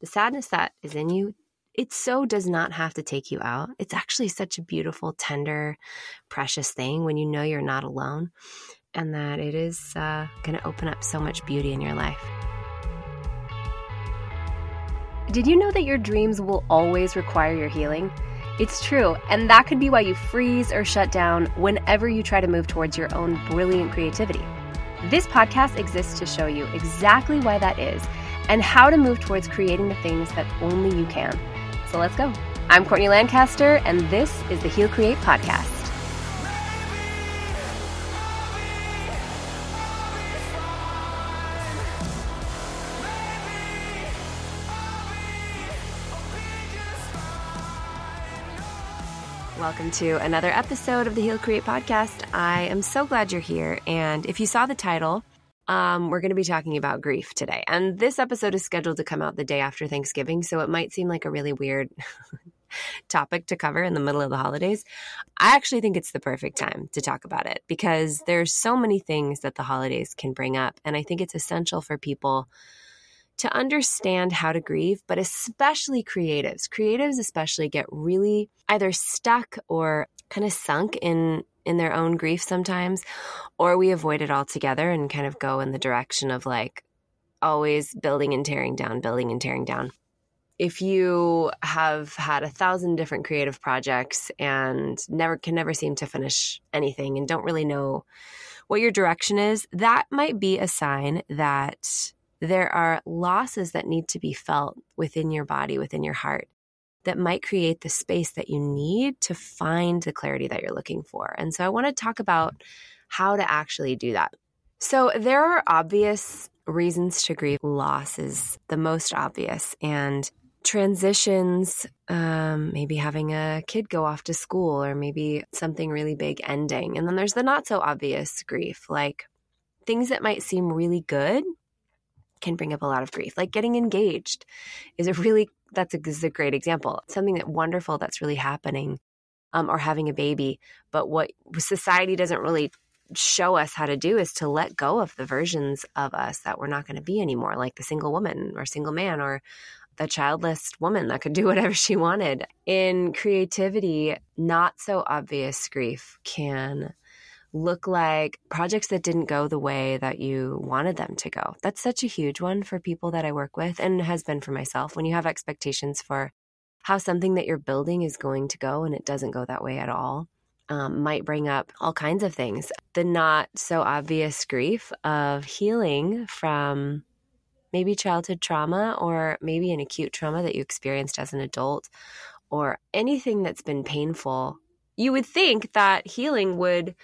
the sadness that is in you, it so does not have to take you out. It's actually such a beautiful, tender, precious thing when you know you're not alone and that it is uh, going to open up so much beauty in your life. Did you know that your dreams will always require your healing? It's true, and that could be why you freeze or shut down whenever you try to move towards your own brilliant creativity. This podcast exists to show you exactly why that is and how to move towards creating the things that only you can. So let's go. I'm Courtney Lancaster, and this is the Heal Create Podcast. Welcome to another episode of the Heal Create podcast. I am so glad you're here. And if you saw the title, um, we're going to be talking about grief today. And this episode is scheduled to come out the day after Thanksgiving. So it might seem like a really weird topic to cover in the middle of the holidays. I actually think it's the perfect time to talk about it because there's so many things that the holidays can bring up. And I think it's essential for people to understand how to grieve, but especially creatives. Creatives especially get really either stuck or kind of sunk in in their own grief sometimes, or we avoid it altogether and kind of go in the direction of like always building and tearing down, building and tearing down. If you have had a thousand different creative projects and never can never seem to finish anything and don't really know what your direction is, that might be a sign that there are losses that need to be felt within your body, within your heart, that might create the space that you need to find the clarity that you're looking for. And so I want to talk about how to actually do that. So there are obvious reasons to grieve. Loss is the most obvious. And transitions, um, maybe having a kid go off to school, or maybe something really big ending. And then there's the not so obvious grief, like things that might seem really good can bring up a lot of grief. Like getting engaged is a really that's a, a great example. Something that wonderful that's really happening, um, or having a baby. But what society doesn't really show us how to do is to let go of the versions of us that we're not going to be anymore, like the single woman or single man or the childless woman that could do whatever she wanted. In creativity, not so obvious grief can look like projects that didn't go the way that you wanted them to go. That's such a huge one for people that I work with and has been for myself. When you have expectations for how something that you're building is going to go and it doesn't go that way at all, um, might bring up all kinds of things. The not so obvious grief of healing from maybe childhood trauma or maybe an acute trauma that you experienced as an adult or anything that's been painful. You would think that healing would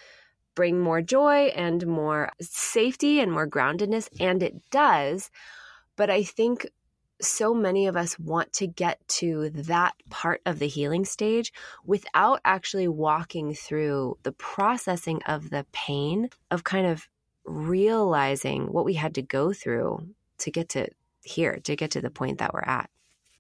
bring more joy and more safety and more groundedness, and it does. But I think so many of us want to get to that part of the healing stage without actually walking through the processing of the pain of kind of realizing what we had to go through to get to here, to get to the point that we're at.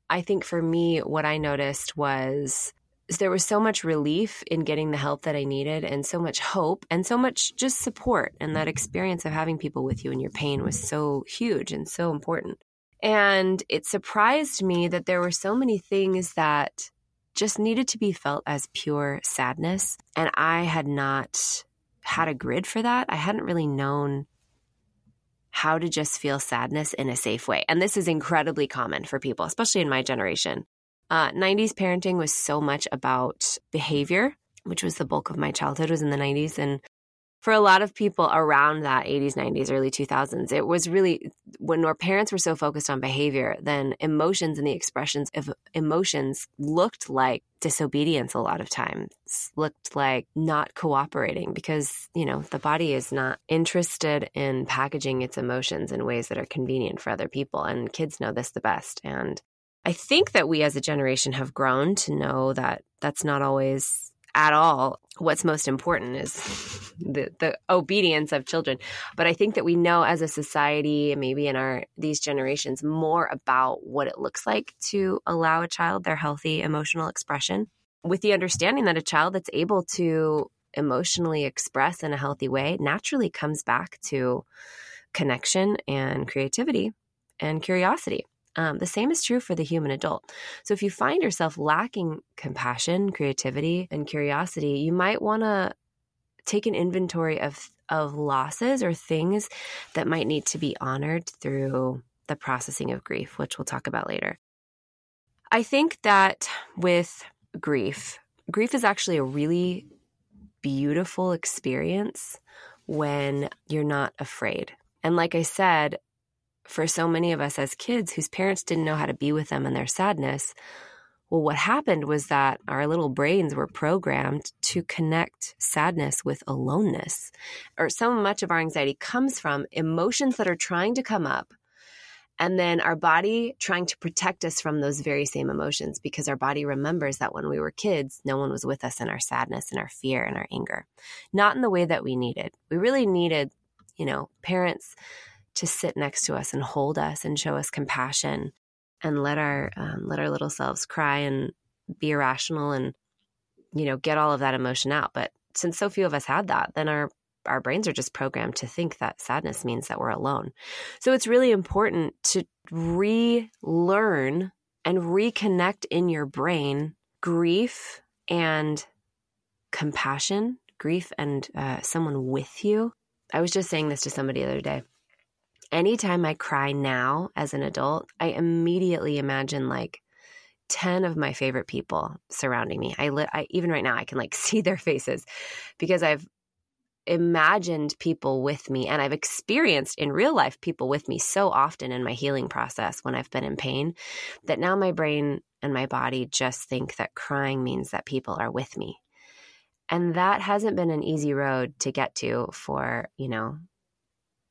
I think for me, what I noticed was there was so much relief in getting the help that I needed and so much hope and so much just support. And that experience of having people with you in your pain was so huge and so important. And it surprised me that there were so many things that just needed to be felt as pure sadness. And I had not had a grid for that. I hadn't really known how to just feel sadness in a safe way. And this is incredibly common for people, especially in my generation. Uh, 90s parenting was so much about behavior, which was the bulk of my childhood was in the 90s. And for a lot of people around that 80s, 90s, early 2000s, it was really when our parents were so focused on behavior, then emotions and the expressions of emotions looked like disobedience a lot of times, looked like not cooperating because, you know, the body is not interested in packaging its emotions in ways that are convenient for other people. And kids know this the best. And I think that we as a generation have grown to know that that's not always at all what's most important is the, the obedience of children. But i think that we know as a society maybe in our these generations more about what it looks like to allow a child their healthy emotional expression with the understanding that a child that's able to emotionally express in a healthy way naturally comes back to connection and creativity and curiosity Um, the same is true for the human adult. So if you find yourself lacking compassion, creativity, and curiosity, you might want to take an inventory of of losses or things that might need to be honored through the processing of grief, which we'll talk about later. I think that with grief, grief is actually a really beautiful experience when you're not afraid. And like I said, for so many of us as kids whose parents didn't know how to be with them in their sadness, well, what happened was that our little brains were programmed to connect sadness with aloneness. Or so much of our anxiety comes from emotions that are trying to come up, and then our body trying to protect us from those very same emotions because our body remembers that when we were kids, no one was with us in our sadness and our fear and our anger. Not in the way that we needed. We really needed, you know, parents to sit next to us and hold us and show us compassion and let our um, let our little selves cry and be irrational and you know get all of that emotion out. But since so few of us had that then our our brains are just programmed to think that sadness means that we're alone. So it's really important to relearn and reconnect in your brain grief and compassion grief and uh, someone with you. I was just saying this to somebody the other day anytime I cry now as an adult, I immediately imagine like 10 of my favorite people surrounding me. I, li- I even right now I can like see their faces because I've imagined people with me and I've experienced in real life people with me so often in my healing process when I've been in pain that now my brain and my body just think that crying means that people are with me. And that hasn't been an easy road to get to for, you know,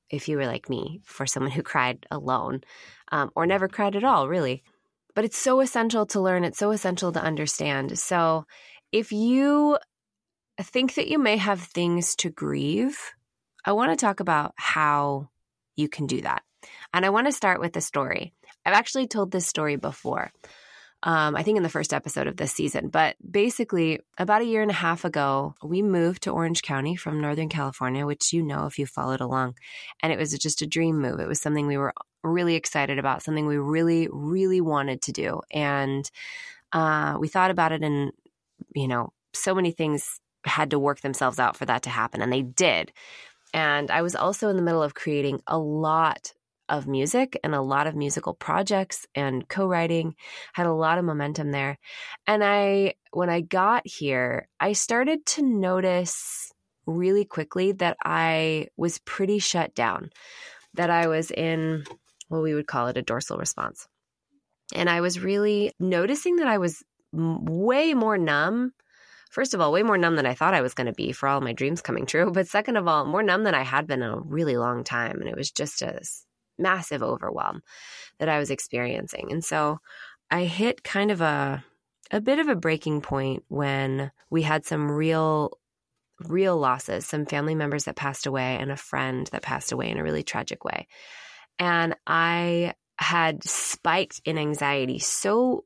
if you were like me, for someone who cried alone um, or never cried at all, really. But it's so essential to learn, it's so essential to understand. So if you think that you may have things to grieve, I want to talk about how you can do that. And I want to start with a story. I've actually told this story before um, I think in the first episode of this season. But basically, about a year and a half ago, we moved to Orange County from Northern California, which you know if you followed along. And it was just a dream move. It was something we were really excited about, something we really, really wanted to do. And uh, we thought about it, and, you know, so many things had to work themselves out for that to happen, and they did. And I was also in the middle of creating a lot of music and a lot of musical projects and co-writing had a lot of momentum there and i when i got here i started to notice really quickly that i was pretty shut down that i was in what we would call it a dorsal response and i was really noticing that i was way more numb first of all, way more numb than I thought I was going to be for all my dreams coming true. But second of all, more numb than I had been in a really long time. And it was just a massive overwhelm that I was experiencing. And so I hit kind of a a bit of a breaking point when we had some real real losses, some family members that passed away and a friend that passed away in a really tragic way. And I had spiked in anxiety so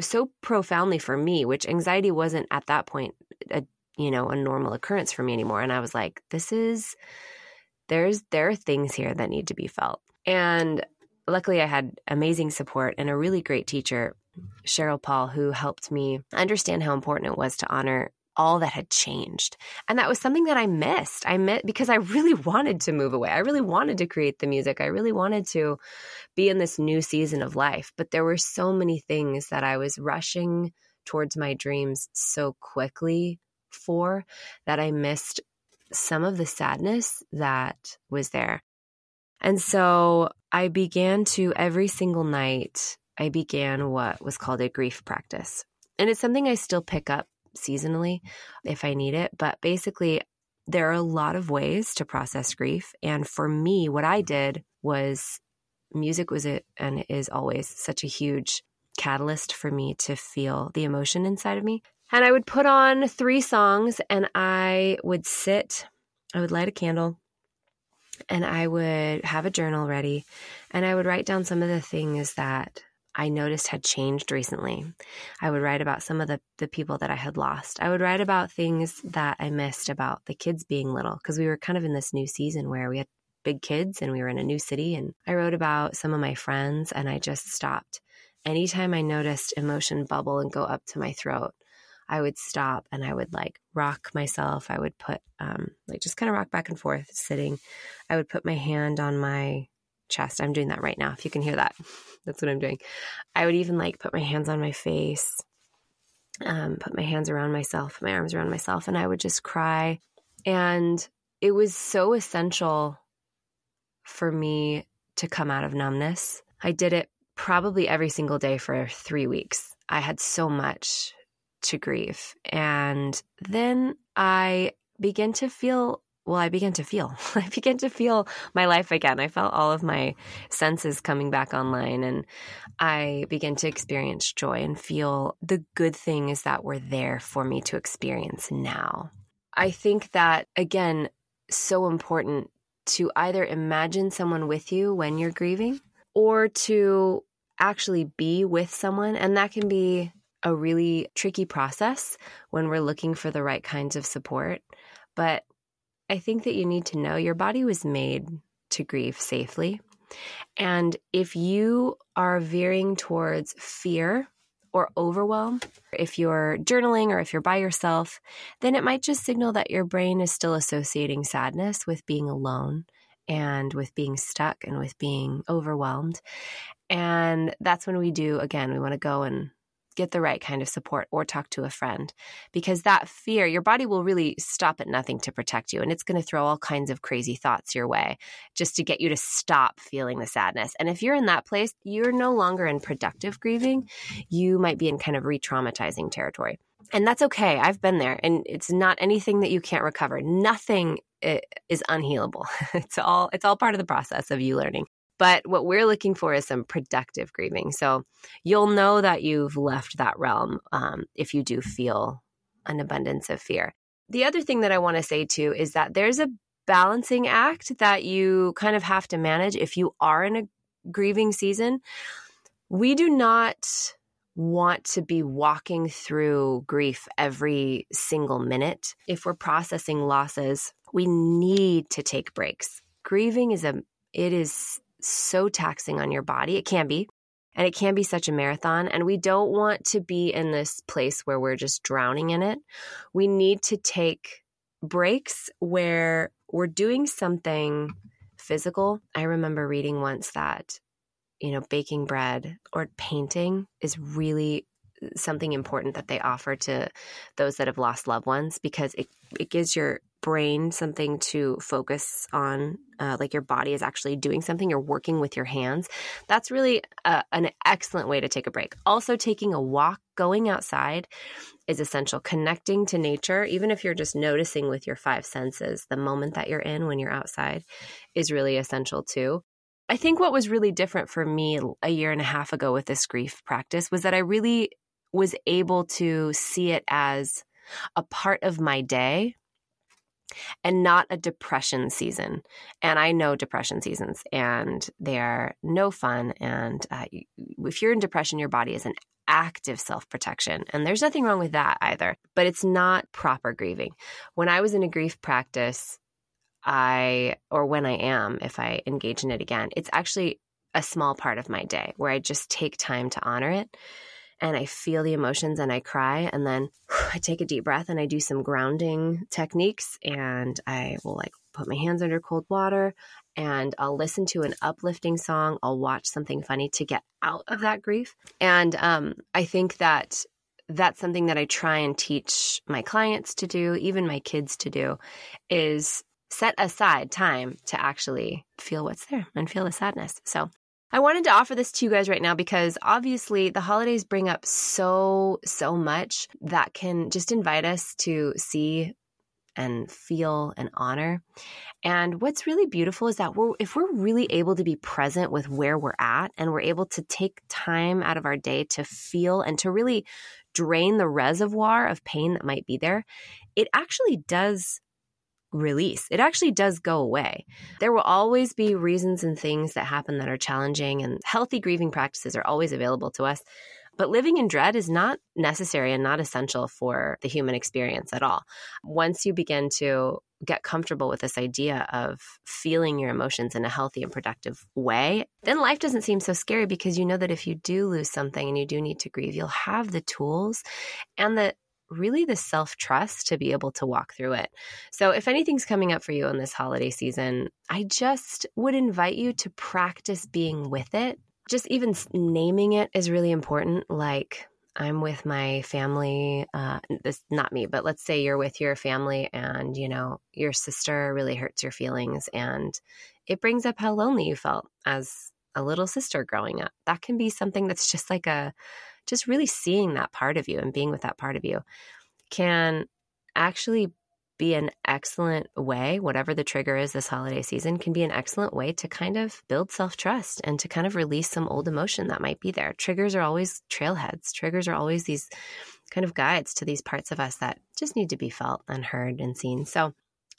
so profoundly for me, which anxiety wasn't at that point a you know, a normal occurrence for me anymore. And I was like, this is there's there are things here that need to be felt. And luckily I had amazing support and a really great teacher, Sheryl Paul, who helped me understand how important it was to honor all that had changed. And that was something that I missed. I met because I really wanted to move away. I really wanted to create the music. I really wanted to be in this new season of life. But there were so many things that I was rushing towards my dreams so quickly for that I missed some of the sadness that was there. And so I began to every single night, I began what was called a grief practice. And it's something I still pick up seasonally if I need it. But basically, there are a lot of ways to process grief. And for me, what I did was music was it and is always such a huge catalyst for me to feel the emotion inside of me. And I would put on three songs and I would sit, I would light a candle, and I would have a journal ready and I would write down some of the things that I noticed had changed recently. I would write about some of the, the people that I had lost. I would write about things that I missed about the kids being little because we were kind of in this new season where we had big kids and we were in a new city. And I wrote about some of my friends and I just stopped. Anytime I noticed emotion bubble and go up to my throat, I would stop and I would like rock myself. I would put, um, like, just kind of rock back and forth sitting. I would put my hand on my chest. I'm doing that right now. If you can hear that, that's what I'm doing. I would even like put my hands on my face, um, put my hands around myself, my arms around myself, and I would just cry. And it was so essential for me to come out of numbness. I did it probably every single day for three weeks. I had so much to grief. And then I began to feel well, I began to feel. I began to feel my life again. I felt all of my senses coming back online, and I began to experience joy and feel the good things that were there for me to experience now. I think that, again, so important to either imagine someone with you when you're grieving or to actually be with someone. And that can be a really tricky process when we're looking for the right kinds of support. But I think that you need to know your body was made to grieve safely. And if you are veering towards fear or overwhelm, if you're journaling or if you're by yourself, then it might just signal that your brain is still associating sadness with being alone and with being stuck and with being overwhelmed. And that's when we do, again, we want to go and get the right kind of support or talk to a friend because that fear, your body will really stop at nothing to protect you. And it's going to throw all kinds of crazy thoughts your way just to get you to stop feeling the sadness. And if you're in that place, you're no longer in productive grieving. You might be in kind of re traumatizing territory. And that's okay. I've been there. And it's not anything that you can't recover. Nothing eh, is unhealable. It's all it's all part of the process of you learning. But what we're looking for is some productive grieving. So you'll know that you've left that realm um, if you do feel an abundance of fear. The other thing that I want to say too is that there's a balancing act that you kind of have to manage if you are in a grieving season. We do not want to be walking through grief every single minute. If we're processing losses, we need to take breaks. Grieving is a it is so taxing on your body. It can be. And it can be such a marathon. And we don't want to be in this place where we're just drowning in it. We need to take breaks where we're doing something physical. I remember reading once that, you know, baking bread or painting is really something important that they offer to those that have lost loved ones because it, it gives your brain something to focus on, uh, like your body is actually doing something, you're working with your hands. That's really a, an excellent way to take a break. Also, taking a walk, going outside is essential. Connecting to nature, even if you're just noticing with your five senses, the moment that you're in when you're outside is really essential too. I think what was really different for me a year and a half ago with this grief practice was that I really was able to see it as a part of my day and not a depression season. And I know depression seasons, and they are no fun. And uh, if you're in depression, your body is an active self protection. And there's nothing wrong with that either, but it's not proper grieving. When I was in a grief practice, I, or when I am, if I engage in it again, it's actually a small part of my day where I just take time to honor it and I feel the emotions and I cry. And then I take a deep breath and I do some grounding techniques and I will like put my hands under cold water and I'll listen to an uplifting song. I'll watch something funny to get out of that grief. And um, I think that that's something that I try and teach my clients to do, even my kids to do, is set aside time to actually feel what's there and feel the sadness. So I wanted to offer this to you guys right now because obviously the holidays bring up so, so much that can just invite us to see and feel and honor. And what's really beautiful is that we're, if we're really able to be present with where we're at and we're able to take time out of our day to feel and to really drain the reservoir of pain that might be there, it actually does release. It actually does go away. There will always be reasons and things that happen that are challenging, and healthy grieving practices are always available to us. But living in dread is not necessary and not essential for the human experience at all. Once you begin to get comfortable with this idea of feeling your emotions in a healthy and productive way, then life doesn't seem so scary because you know that if you do lose something and you do need to grieve, you'll have the tools and the really the self trust to be able to walk through it. So, if anything's coming up for you in this holiday season, I just would invite you to practice being with it. Just even naming it is really important. Like, I'm with my family. Uh, this not me, but let's say you're with your family, and you know your sister really hurts your feelings, and it brings up how lonely you felt as a little sister growing up. That can be something that's just like a, just really seeing that part of you and being with that part of you, can actually be an excellent way, whatever the trigger is this holiday season, can be an excellent way to kind of build self trust and to kind of release some old emotion that might be there. Triggers are always trailheads, triggers are always these kind of guides to these parts of us that just need to be felt and heard and seen. So,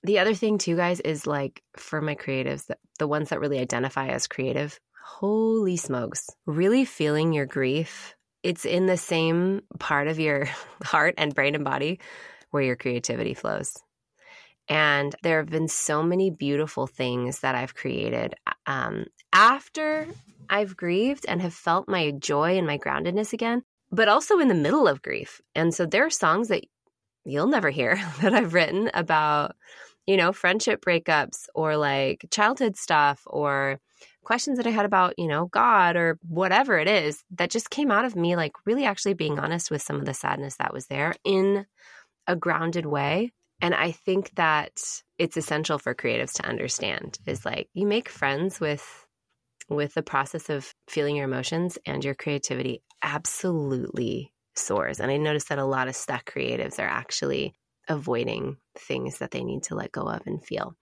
the other thing, too, guys, is like for my creatives, the, ones that really identify as creative, holy smokes, really feeling your grief. It's in the same part of your heart and brain and body where your creativity flows. And there have been so many beautiful things that I've created um, after I've grieved and have felt my joy and my groundedness again, but also in the middle of grief. And so there are songs that you'll never hear that I've written about, you know, friendship breakups or like childhood stuff or questions that I had about, you know, God or whatever it is that just came out of me, like really actually being honest with some of the sadness that was there in a grounded way and I think that it's essential for creatives to understand is like you make friends with with the process of feeling your emotions and your creativity absolutely soars. And I noticed that a lot of stuck creatives are actually avoiding things that they need to let go of and feel.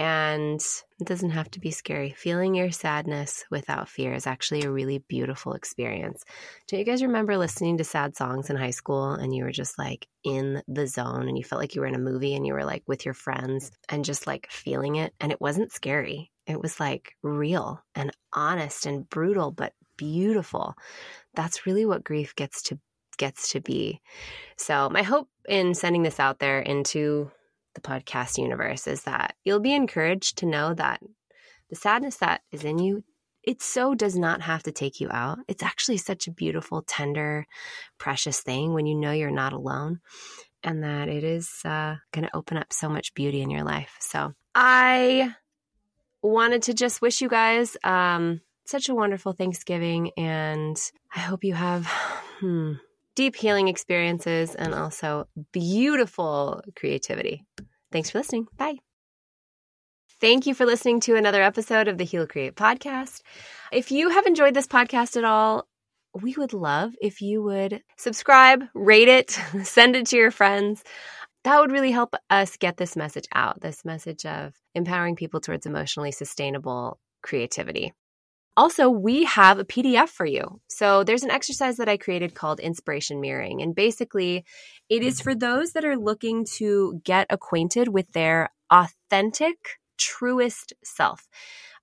And it doesn't have to be scary. Feeling your sadness without fear is actually a really beautiful experience. Do you guys remember listening to sad songs in high school and you were just like in the zone and you felt like you were in a movie and you were like with your friends and just like feeling it? And it wasn't scary. It was like real and honest and brutal, but beautiful. That's really what grief gets to gets to be. So, my hope in sending this out there into the podcast universe is that you'll be encouraged to know that the sadness that is in you it so does not have to take you out. It's actually such a beautiful, tender, precious thing when you know you're not alone and that it is uh, going to open up so much beauty in your life. So I wanted to just wish you guys um, such a wonderful Thanksgiving and I hope you have. Hmm, deep healing experiences and also beautiful creativity. Thanks for listening. Bye. Thank you for listening to another episode of the Heal Create podcast. If you have enjoyed this podcast at all, we would love if you would subscribe, rate it, send it to your friends. That would really help us get this message out this message of empowering people towards emotionally sustainable creativity. Also, we have a PDF for you. So there's an exercise that I created called inspiration mirroring. And basically, it is for those that are looking to get acquainted with their authentic, truest self,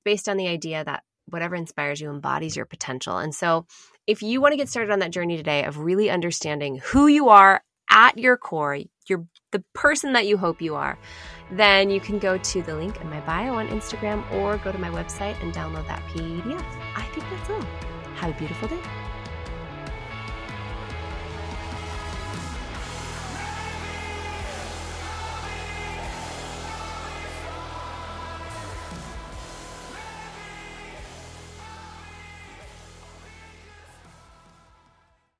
based on the idea that whatever inspires you embodies your potential. And so, if you want to get started on that journey today of really understanding who you are at your core, you're the person that you hope you are, then you can go to the link in my bio on Instagram or go to my website and download that PDF. I think that's all. Have a beautiful day.